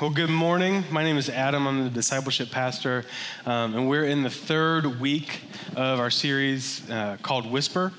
Well, good morning. My name is Adam. I'm the discipleship pastor, um, and we're in the third week of our series uh, called Whisper.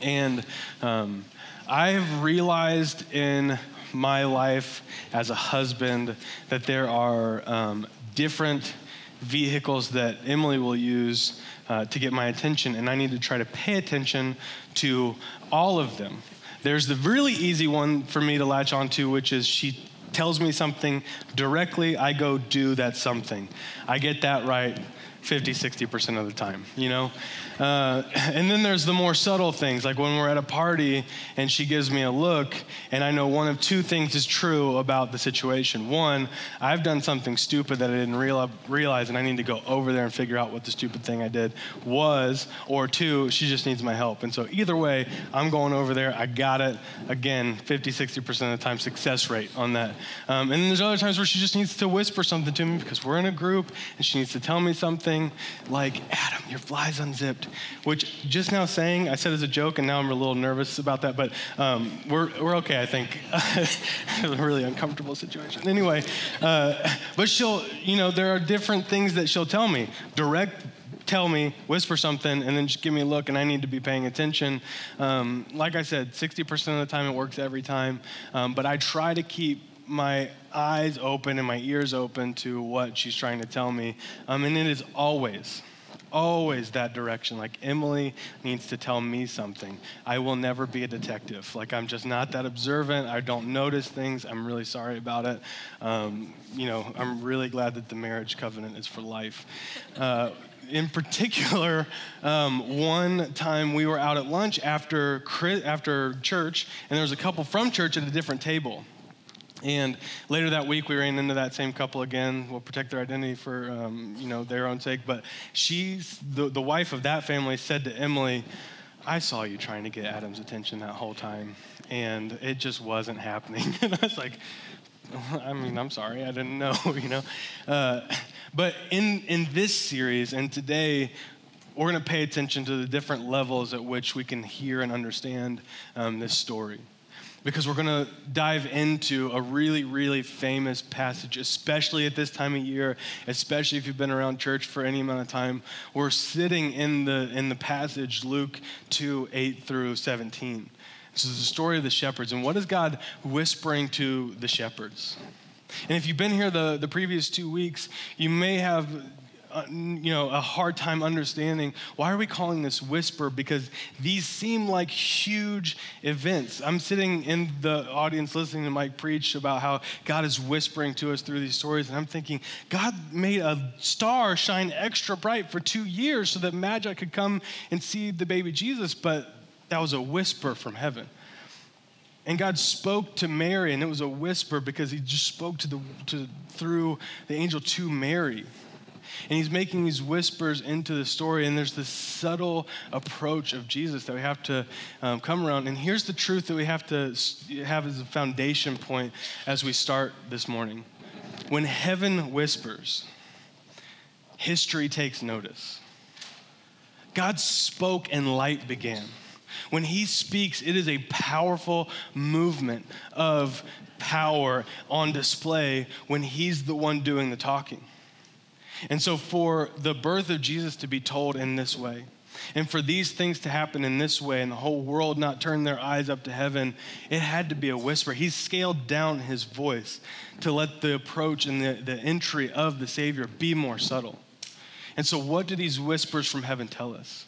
And um, I've realized in my life as a husband that there are um, different vehicles that Emily will use uh, to get my attention, and I need to try to pay attention to all of them. There's the really easy one for me to latch onto, which is she tells me something directly, I go do that something. I get that right 50, 60% of the time, you know? Uh, and then there's the more subtle things, like when we're at a party and she gives me a look, and I know one of two things is true about the situation. One, I've done something stupid that I didn't realize, and I need to go over there and figure out what the stupid thing I did was. Or two, she just needs my help. And so either way, I'm going over there. I got it. Again, 50, 60% of the time, success rate on that. Um, and then there's other times where she just needs to whisper something to me because we're in a group and she needs to tell me something like, Adam, your fly's unzipped which just now saying, I said as a joke, and now I'm a little nervous about that, but um, we're, we're okay, I think. a really uncomfortable situation. Anyway, uh, but she'll, you know, there are different things that she'll tell me. Direct tell me, whisper something, and then just give me a look, and I need to be paying attention. Um, like I said, 60% of the time it works every time, um, but I try to keep my eyes open and my ears open to what she's trying to tell me, um, and it is always always that direction. Like, Emily needs to tell me something. I will never be a detective. Like, I'm just not that observant. I don't notice things. I'm really sorry about it. Um, you know, I'm really glad that the marriage covenant is for life. Uh, in particular, um, one time we were out at lunch after, after church, and there was a couple from church at a different table. And later that week, we ran into that same couple again. We'll protect their identity for um, you know their own sake. But she's the, the wife of that family said to Emily, "I saw you trying to get Adam's attention that whole time, and it just wasn't happening." and I was like, "I mean, I'm sorry, I didn't know," you know. Uh, but in in this series and today, we're going to pay attention to the different levels at which we can hear and understand um, this story because we're going to dive into a really, really famous passage, especially at this time of year, especially if you've been around church for any amount of time. We're sitting in the, in the passage, Luke 2 8 through 17. This is the story of the shepherds. And what is God whispering to the shepherds? And if you've been here the, the previous two weeks, you may have you know, a hard time understanding why are we calling this whisper? Because these seem like huge events. I'm sitting in the audience listening to Mike preach about how God is whispering to us through these stories, and I'm thinking, God made a star shine extra bright for two years so that Magi could come and see the baby Jesus, but that was a whisper from heaven. And God spoke to Mary, and it was a whisper because He just spoke to the to, through the angel to Mary. And he's making these whispers into the story, and there's this subtle approach of Jesus that we have to um, come around. And here's the truth that we have to have as a foundation point as we start this morning. When heaven whispers, history takes notice. God spoke and light began. When he speaks, it is a powerful movement of power on display when he's the one doing the talking. And so, for the birth of Jesus to be told in this way, and for these things to happen in this way, and the whole world not turn their eyes up to heaven, it had to be a whisper. He scaled down his voice to let the approach and the, the entry of the Savior be more subtle. And so, what do these whispers from heaven tell us?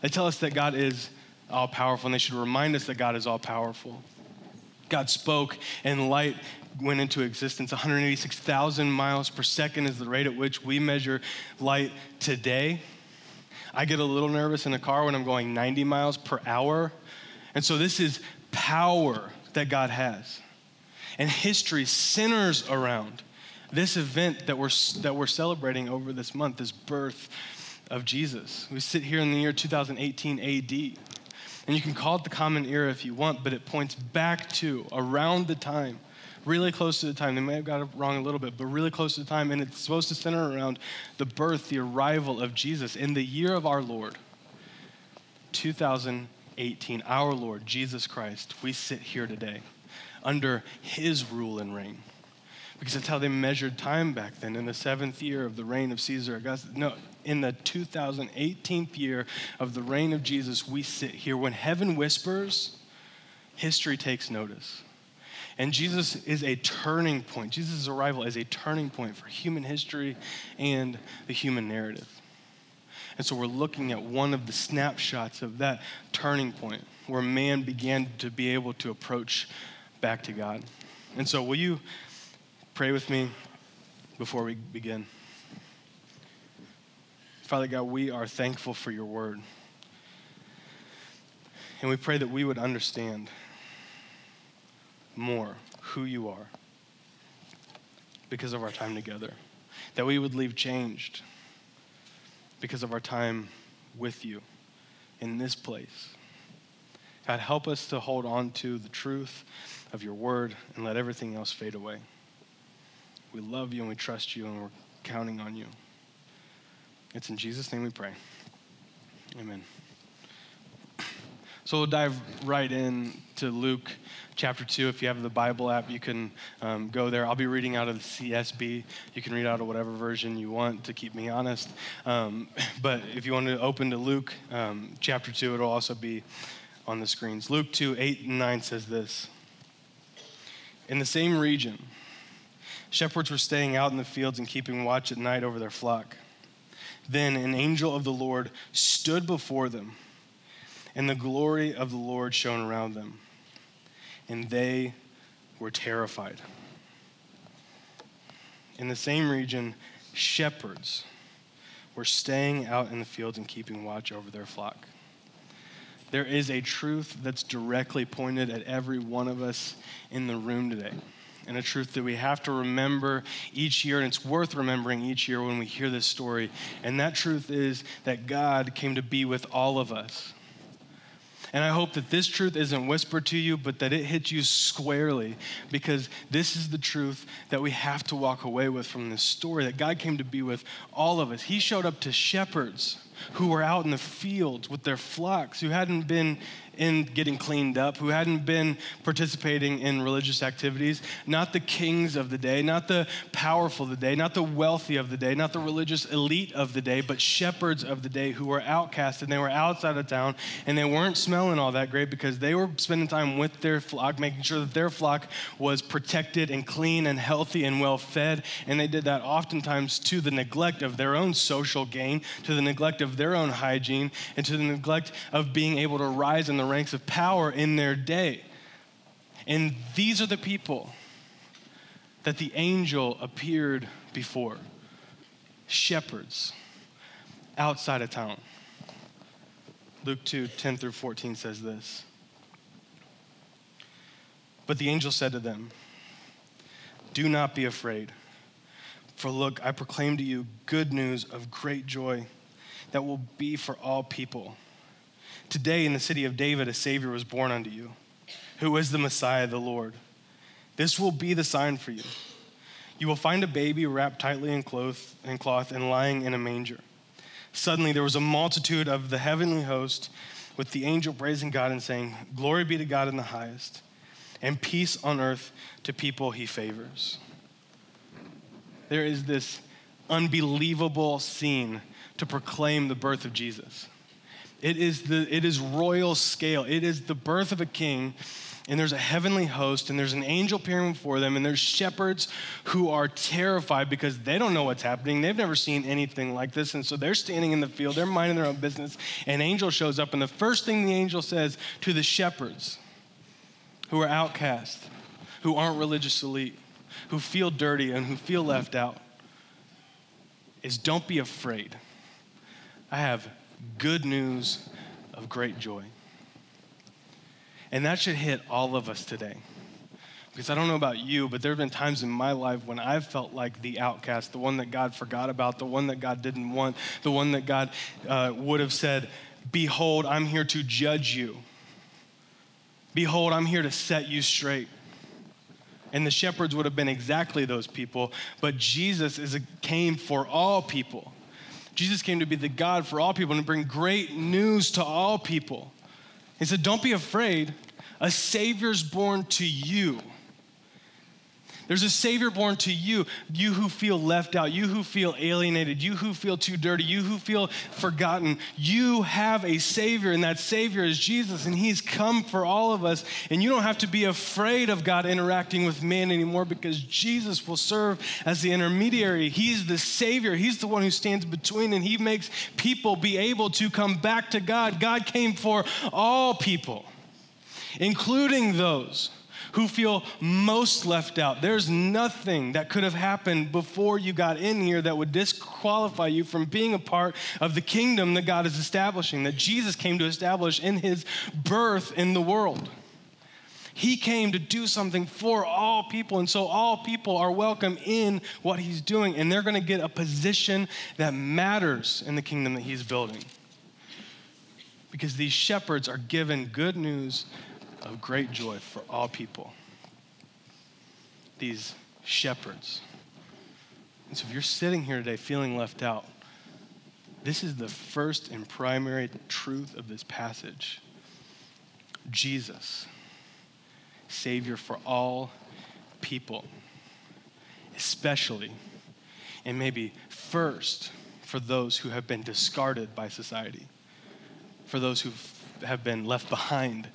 They tell us that God is all powerful, and they should remind us that God is all powerful. God spoke, and light went into existence. 186,000 miles per second is the rate at which we measure light today. I get a little nervous in a car when I'm going 90 miles per hour. And so this is power that God has. And history centers around this event that we're, that we're celebrating over this month, this birth of Jesus. We sit here in the year 2018 AD. And you can call it the common era if you want, but it points back to around the time really close to the time. They may have got it wrong a little bit, but really close to the time. And it's supposed to center around the birth, the arrival of Jesus in the year of our Lord, 2018. Our Lord, Jesus Christ, we sit here today under his rule and reign. because that's how they measured time back then in the seventh year of the reign of Caesar Augustus. No, in the 2018th year of the reign of Jesus, we sit here. When heaven whispers, history takes notice. And Jesus is a turning point. Jesus' arrival is a turning point for human history and the human narrative. And so we're looking at one of the snapshots of that turning point where man began to be able to approach back to God. And so, will you pray with me before we begin? Father God, we are thankful for your word. And we pray that we would understand more who you are because of our time together, that we would leave changed because of our time with you in this place. God, help us to hold on to the truth of your word and let everything else fade away. We love you and we trust you and we're counting on you. It's in Jesus' name we pray. Amen. So we'll dive right in to Luke chapter 2. If you have the Bible app, you can um, go there. I'll be reading out of the CSB. You can read out of whatever version you want to keep me honest. Um, but if you want to open to Luke um, chapter 2, it'll also be on the screens. Luke 2 8 and 9 says this In the same region, shepherds were staying out in the fields and keeping watch at night over their flock. Then an angel of the Lord stood before them and the glory of the Lord shone around them, and they were terrified. In the same region, shepherds were staying out in the fields and keeping watch over their flock. There is a truth that's directly pointed at every one of us in the room today and a truth that we have to remember each year, and it's worth remembering each year when we hear this story. And that truth is that God came to be with all of us. And I hope that this truth isn't whispered to you, but that it hits you squarely because this is the truth that we have to walk away with from this story that God came to be with all of us. He showed up to shepherds who were out in the fields with their flocks, who hadn't been in getting cleaned up, who hadn't been participating in religious activities, not the kings of the day, not the powerful of the day, not the wealthy of the day, not the religious elite of the day, but shepherds of the day who were outcast and they were outside of town and they weren't smelling all that great because they were spending time with their flock, making sure that their flock was protected and clean and healthy and well fed. And they did that oftentimes to the neglect of their own social gain, to the neglect of their own hygiene, and to the neglect of being able to rise in the ranks of power in their day. And these are the people that the angel appeared before shepherds outside of town. Luke 2 10 through 14 says this. But the angel said to them, Do not be afraid, for look, I proclaim to you good news of great joy that will be for all people. Today in the city of David, a Savior was born unto you, who is the Messiah, the Lord. This will be the sign for you. You will find a baby wrapped tightly in cloth, in cloth and lying in a manger. Suddenly there was a multitude of the heavenly host with the angel praising God and saying, Glory be to God in the highest, and peace on earth to people he favors. There is this unbelievable scene to proclaim the birth of Jesus. It is, the, it is royal scale. It is the birth of a king, and there's a heavenly host, and there's an angel appearing before them, and there's shepherds who are terrified because they don't know what's happening. They've never seen anything like this, and so they're standing in the field, they're minding their own business. An angel shows up, and the first thing the angel says to the shepherds who are outcast, who aren't religious elite, who feel dirty, and who feel left out is don't be afraid. I have good news of great joy. And that should hit all of us today. Because I don't know about you, but there have been times in my life when I've felt like the outcast, the one that God forgot about, the one that God didn't want, the one that God uh, would have said, Behold, I'm here to judge you. Behold, I'm here to set you straight. And the shepherds would have been exactly those people, but Jesus is a, came for all people. Jesus came to be the God for all people and bring great news to all people. He said, Don't be afraid. A Savior's born to you. There's a Savior born to you, you who feel left out, you who feel alienated, you who feel too dirty, you who feel forgotten. You have a Savior, and that Savior is Jesus, and He's come for all of us. And you don't have to be afraid of God interacting with man anymore because Jesus will serve as the intermediary. He's the Savior, He's the one who stands between, and He makes people be able to come back to God. God came for all people, including those who feel most left out. There's nothing that could have happened before you got in here that would disqualify you from being a part of the kingdom that God is establishing, that Jesus came to establish in his birth in the world. He came to do something for all people, and so all people are welcome in what he's doing, and they're going to get a position that matters in the kingdom that he's building. Because these shepherds are given good news of great joy for all people. These shepherds. And so if you're sitting here today feeling left out, this is the first and primary truth of this passage. Jesus, Savior for all people, especially and maybe first for those who have been discarded by society, for those who have been left behind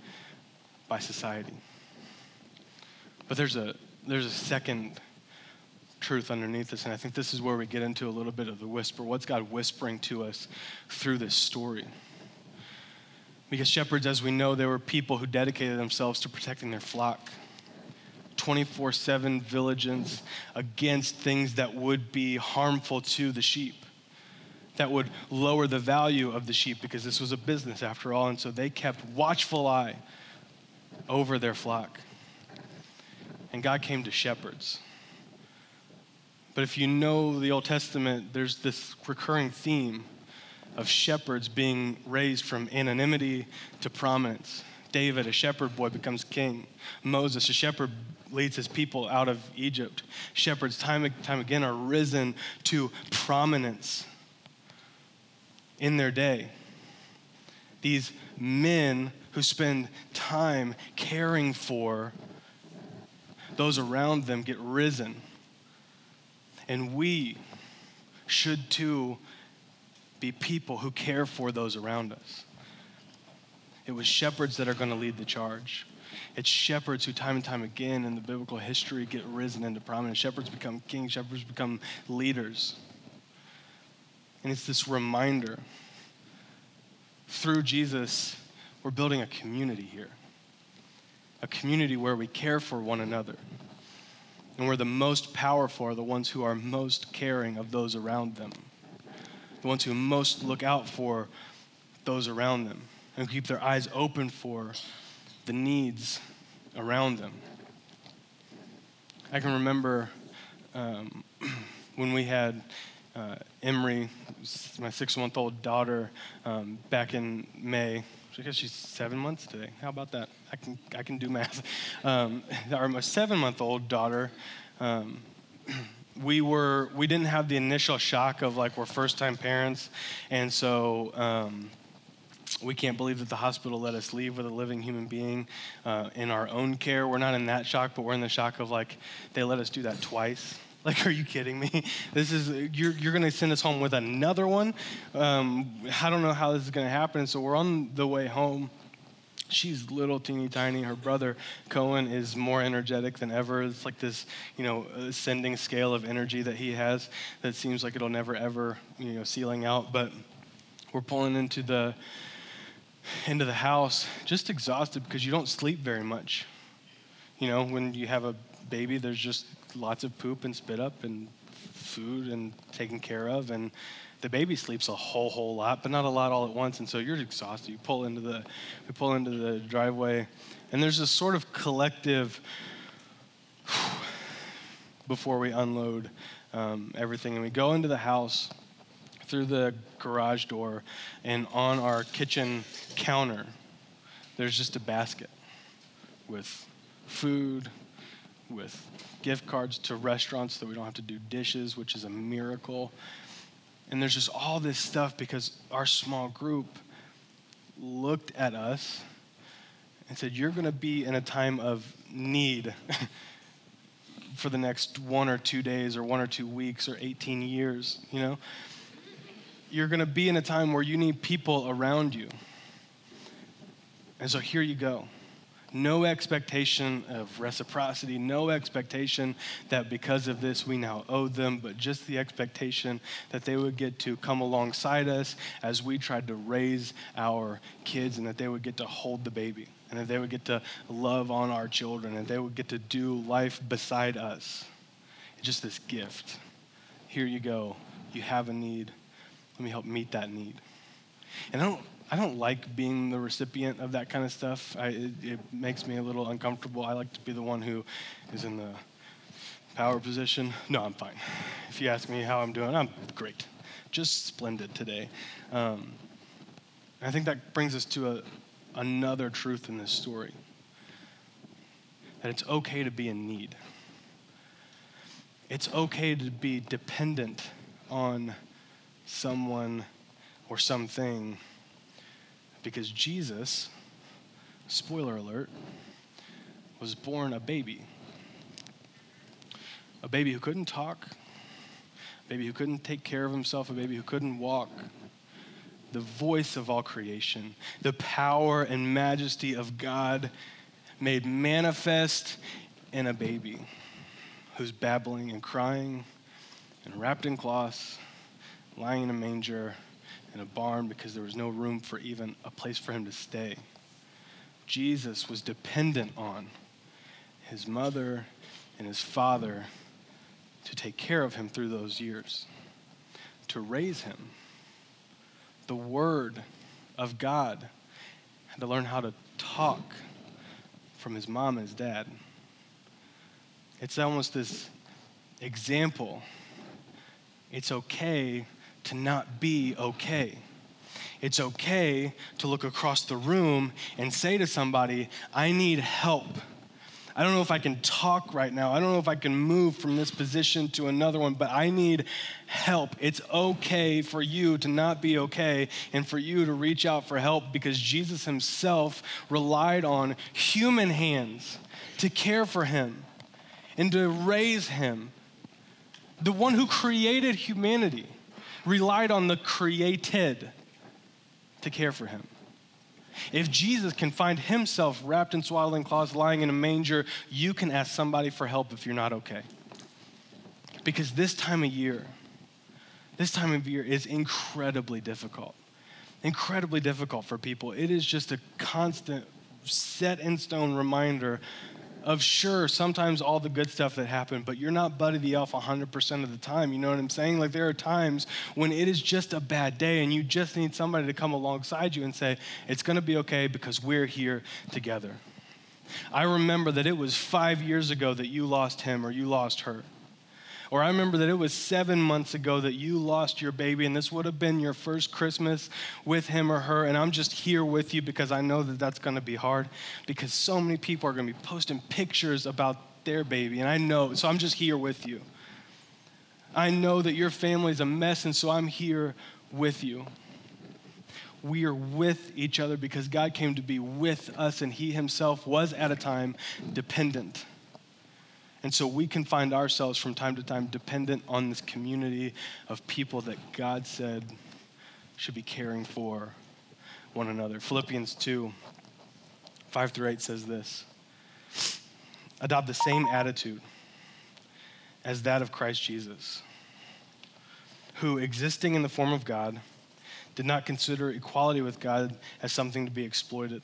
by society. But there's a, there's a second truth underneath this, and I think this is where we get into a little bit of the whisper. What's God whispering to us through this story? Because shepherds, as we know, they were people who dedicated themselves to protecting their flock. 24 7 vigilance against things that would be harmful to the sheep, that would lower the value of the sheep, because this was a business after all. And so they kept watchful eye over their flock. And God came to shepherds. But if you know the Old Testament, there's this recurring theme of shepherds being raised from anonymity to prominence. David, a shepherd boy, becomes king. Moses, a shepherd, leads his people out of Egypt. Shepherds, time and time again, are risen to prominence in their day. These men who spend time caring for those around them get risen. And we should too be people who care for those around us. It was shepherds that are going to lead the charge. It's shepherds who, time and time again in the biblical history, get risen into prominence. Shepherds become kings, shepherds become leaders. And it's this reminder through Jesus we're building a community here, a community where we care for one another. And where the most powerful are the ones who are most caring of those around them, the ones who most look out for those around them and keep their eyes open for the needs around them. I can remember um, when we had uh, Emery, my six month old daughter, um, back in May. Guess she's seven months today. How about that? I can, I can do math. Um, our seven month old daughter, um, we were we didn't have the initial shock of like we're first time parents, and so um, we can't believe that the hospital let us leave with a living human being uh, in our own care. We're not in that shock, but we're in the shock of like they let us do that twice. Like, are you kidding me? This is, you're, you're going to send us home with another one. Um, I don't know how this is going to happen. So we're on the way home. She's little, teeny tiny. Her brother, Cohen, is more energetic than ever. It's like this, you know, ascending scale of energy that he has that seems like it'll never, ever, you know, ceiling out. But we're pulling into the, into the house just exhausted because you don't sleep very much. You know, when you have a baby, there's just lots of poop and spit up and food and taken care of and the baby sleeps a whole whole lot but not a lot all at once and so you're exhausted. You pull into the we pull into the driveway and there's this sort of collective before we unload um, everything and we go into the house through the garage door and on our kitchen counter there's just a basket with food with gift cards to restaurants so we don't have to do dishes, which is a miracle. And there's just all this stuff because our small group looked at us and said, You're going to be in a time of need for the next one or two days or one or two weeks or 18 years, you know? You're going to be in a time where you need people around you. And so here you go no expectation of reciprocity, no expectation that because of this we now owe them, but just the expectation that they would get to come alongside us as we tried to raise our kids and that they would get to hold the baby and that they would get to love on our children and they would get to do life beside us. Just this gift. Here you go. You have a need. Let me help meet that need. And I don't I don't like being the recipient of that kind of stuff. I, it, it, makes me a little uncomfortable. I like to be the one who is in the power position. No, I'm fine. If you ask me how I'm doing, I'm great. Just splendid today. Um, I think that brings us to a, another truth in this story that it's okay to be in need. It's okay to be dependent on someone or something because Jesus, spoiler alert, was born a baby. A baby who couldn't talk, a baby who couldn't take care of himself, a baby who couldn't walk. The voice of all creation, the power and majesty of God made manifest in a baby who's babbling and crying and wrapped in cloths, lying in a manger, in a barn because there was no room for even a place for him to stay. Jesus was dependent on his mother and his father to take care of him through those years, to raise him. The Word of God had to learn how to talk from his mom and his dad. It's almost this example. It's okay to not be okay. It's okay to look across the room and say to somebody, I need help. I don't know if I can talk right now. I don't know if I can move from this position to another one, but I need help. It's okay for you to not be okay and for you to reach out for help because Jesus himself relied on human hands to care for him and to raise him. The one who created humanity relied on the created to care for him. If Jesus can find himself wrapped in swaddling cloths, lying in a manger, you can ask somebody for help if you're not okay. Because this time of year, this time of year is incredibly difficult. Incredibly difficult for people. It is just a constant, set in stone reminder of sure, sometimes all the good stuff that happened, but you're not Buddy the Elf 100% of the time. You know what I'm saying? Like there are times when it is just a bad day and you just need somebody to come alongside you and say, it's going to be okay because we're here together. I remember that it was five years ago that you lost him or you lost her. Or I remember that it was seven months ago that you lost your baby, and this would have been your first Christmas with him or her. And I'm just here with you because I know that that's going to be hard because so many people are going to be posting pictures about their baby. And I know, so I'm just here with you. I know that your family is a mess, and so I'm here with you. We are with each other because God came to be with us, and He Himself was at a time dependent. And so we can find ourselves from time to time dependent on this community of people that God said should be caring for one another. Philippians 2 5 through 8 says this Adopt the same attitude as that of Christ Jesus, who, existing in the form of God, did not consider equality with God as something to be exploited.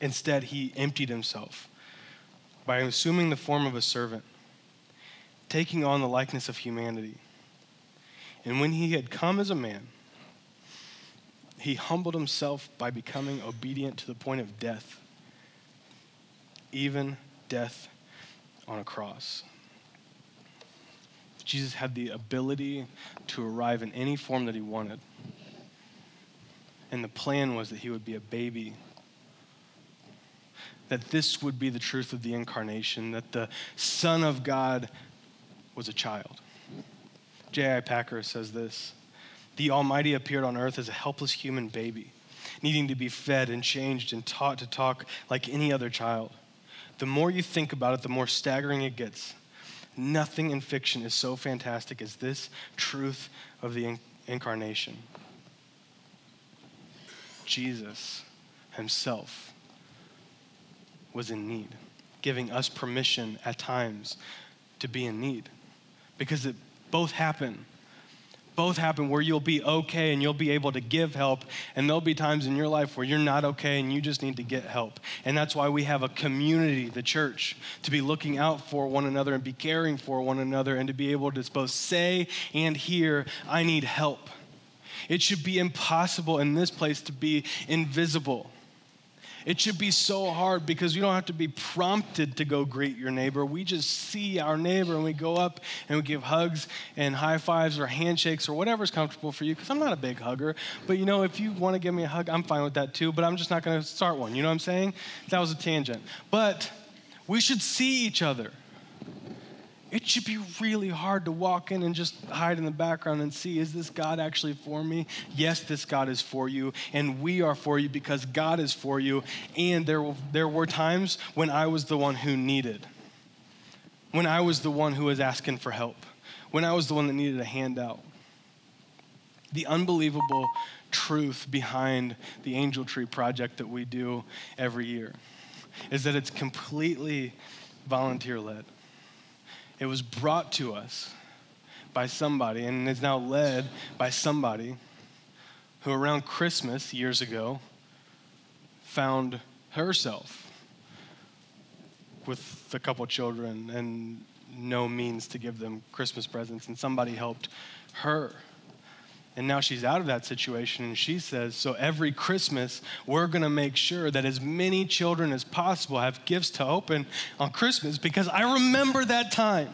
Instead, he emptied himself by assuming the form of a servant, taking on the likeness of humanity. And when he had come as a man, he humbled himself by becoming obedient to the point of death, even death on a cross. Jesus had the ability to arrive in any form that he wanted. And the plan was that he would be a baby that this would be the truth of the incarnation, that the Son of God was a child. J.I. Packer says this The Almighty appeared on earth as a helpless human baby, needing to be fed and changed and taught to talk like any other child. the more you think about it, the more staggering it gets. Nothing in fiction is so fantastic as this truth of the incarnation. Jesus himself was in need, giving us permission at times to be in need because it both happen both happen where you'll be okay and you'll be able to give help, and there'll be times in your life where you're not okay and you just need to get help. And that's why we have a community, the church, to be looking out for one another and be caring for one another and to be able to both say and hear, I need help. It should be impossible in this place to be invisible. It should be so hard because you don't have to be prompted to go greet your neighbor. We just see our neighbor and we go up and we give hugs and high fives or handshakes or whatever's comfortable for you because I'm not a big hugger. But you know, if you want to give me a hug, I'm fine with that too, but I'm just not going to start one. You know what I'm saying? That was a tangent. But we should see each other it should be really hard to walk in and just hide in the background and see is this God actually for me? Yes, this God is for you, and we are for you because God is for you. And there, there were times when I was the one who needed, when I was the one who was asking for help, when I was the one that needed a handout. The unbelievable truth behind the Angel Tree project that we do every year is that it's completely volunteer led. It was brought to us by somebody and is now led by somebody who, around Christmas years ago, found herself with a couple children and no means to give them Christmas presents, and somebody helped her. And now she's out of that situation, and she says, So every Christmas, we're going to make sure that as many children as possible have gifts to open on Christmas because I remember that time.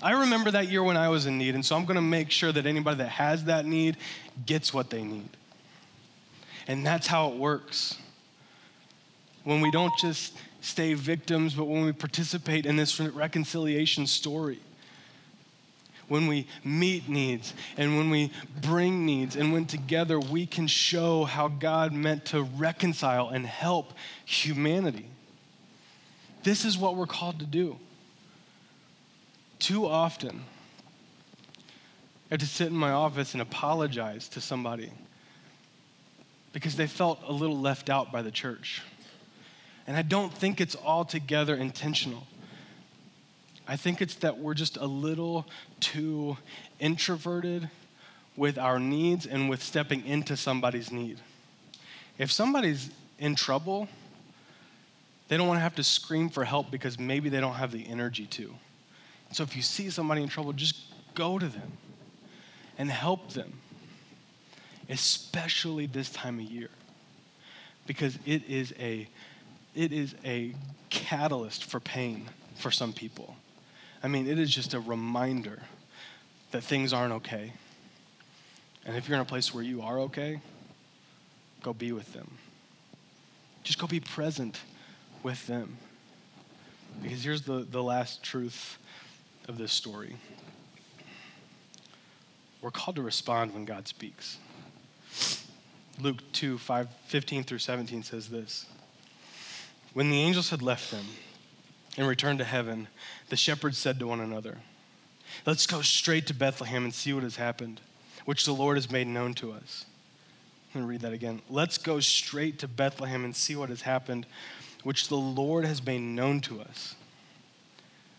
I remember that year when I was in need, and so I'm going to make sure that anybody that has that need gets what they need. And that's how it works. When we don't just stay victims, but when we participate in this reconciliation story when we meet needs and when we bring needs, and when together we can show how God meant to reconcile and help humanity. This is what we're called to do. Too often, I had to sit in my office and apologize to somebody because they felt a little left out by the church. And I don't think it's altogether intentional. I think it's that we're just a little too introverted with our needs and with stepping into somebody's need. If somebody's in trouble, they don't want to have to scream for help because maybe they don't have the energy to. So if you see somebody in trouble, just go to them and help them, especially this time of year, because it is a, it is a catalyst for pain for some people. I mean, it is just a reminder that things aren't okay. And if you're in a place where you are okay, go be with them. Just go be present with them. Because here's the, the last truth of this story we're called to respond when God speaks. Luke 2 5, 15 through 17 says this When the angels had left them, and returned to heaven, the shepherds said to one another, Let's go straight to Bethlehem and see what has happened, which the Lord has made known to us. I'm going to read that again. Let's go straight to Bethlehem and see what has happened, which the Lord has made known to us.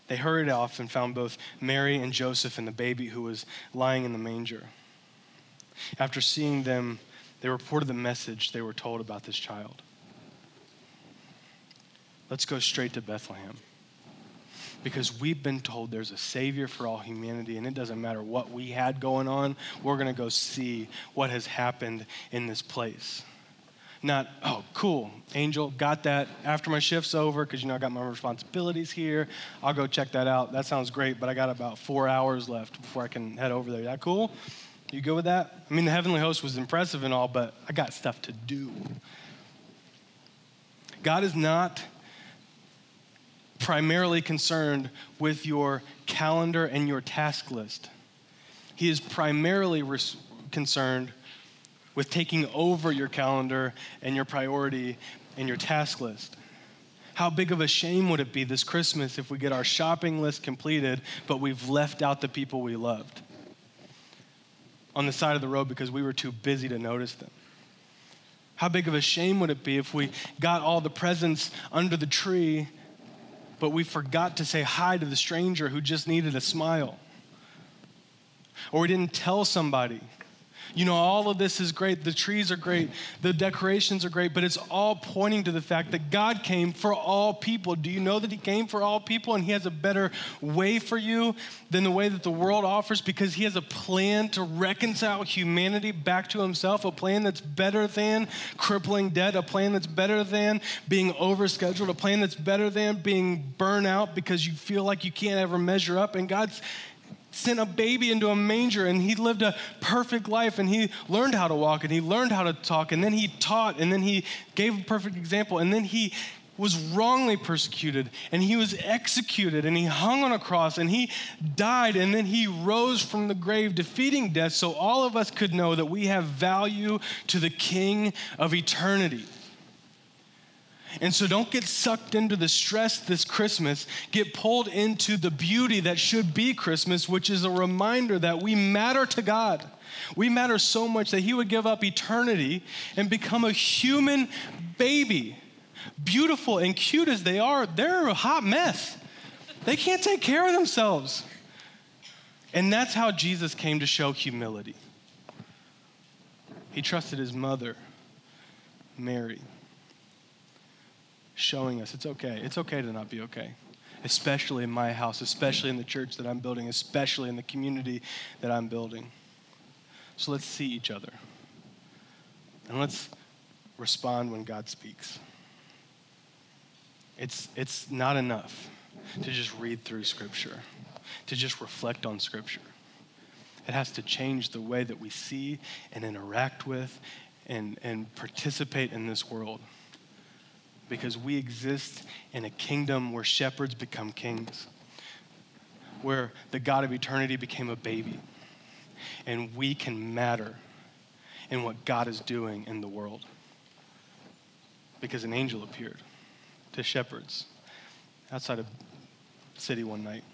They hurried off and found both Mary and Joseph and the baby who was lying in the manger. After seeing them, they reported the message they were told about this child. Let's go straight to Bethlehem. Because we've been told there's a Savior for all humanity, and it doesn't matter what we had going on, we're going to go see what has happened in this place. Not, oh, cool, angel, got that after my shift's over, because you know I got my responsibilities here. I'll go check that out. That sounds great, but I got about four hours left before I can head over there. That cool? You good with that? I mean, the heavenly host was impressive and all, but I got stuff to do. God is not primarily concerned with your calendar and your task list. He is primarily res- concerned with taking over your calendar and your priority and your task list. How big of a shame would it be this Christmas if we get our shopping list completed, but we've left out the people we loved on the side of the road because we were too busy to notice them? How big of a shame would it be if we got all the presents under the tree, but we forgot to say hi to the stranger who just needed a smile? Or we didn't tell somebody you know, all of this is great. The trees are great. The decorations are great, but it's all pointing to the fact that God came for all people. Do you know that He came for all people and He has a better way for you than the way that the world offers because He has a plan to reconcile humanity back to Himself, a plan that's better than crippling debt, a plan that's better than being overscheduled, a plan that's better than being burnt out because you feel like you can't ever measure up. And God's sent a baby into a manger and he lived a perfect life and he learned how to walk and he learned how to talk and then he taught and then he gave a perfect example and then he was wrongly persecuted and he was executed and he hung on a cross and he died and then he rose from the grave defeating death so all of us could know that we have value to the king of eternity and so don't get sucked into the stress this Christmas. Get pulled into the beauty that should be Christmas, which is a reminder that we matter to God. We matter so much that He would give up eternity and become a human baby. Beautiful and cute as they are, they're a hot mess. They can't take care of themselves. And that's how Jesus came to show humility. He trusted his mother, Mary showing us it's okay. It's okay to not be okay, especially in my house, especially in the church that I'm building, especially in the community that I'm building. So let's see each other. And let's respond when God speaks. It's, it's not enough to just read through Scripture, to just reflect on Scripture. It has to change the way that we see and interact with and, and participate in this world because we exist in a kingdom where shepherds become kings, where the God of eternity became a baby, and we can matter in what God is doing in the world. Because an angel appeared to shepherds outside the city one night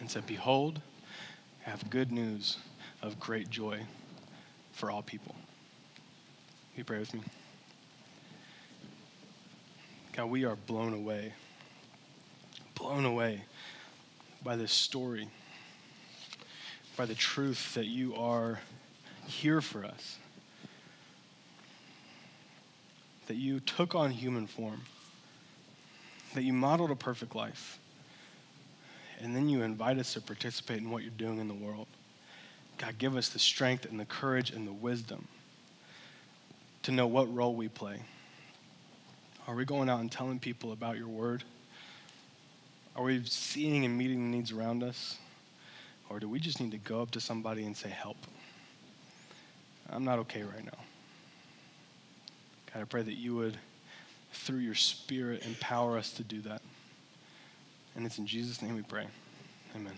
and said, Behold, I have good news of great joy for all people. You pray with me? God, we are blown away, blown away by this story, by the truth that you are here for us, that you took on human form, that you modeled a perfect life, and then you invite us to participate in what you're doing in the world. God, give us the strength and the courage and the wisdom to know what role we play are we going out and telling people about your word? Are we seeing and meeting the needs around us? Or do we just need to go up to somebody and say, Help? I'm not okay right now. God, I pray that you would, through your spirit, empower us to do that. And it's in Jesus' name we pray. Amen.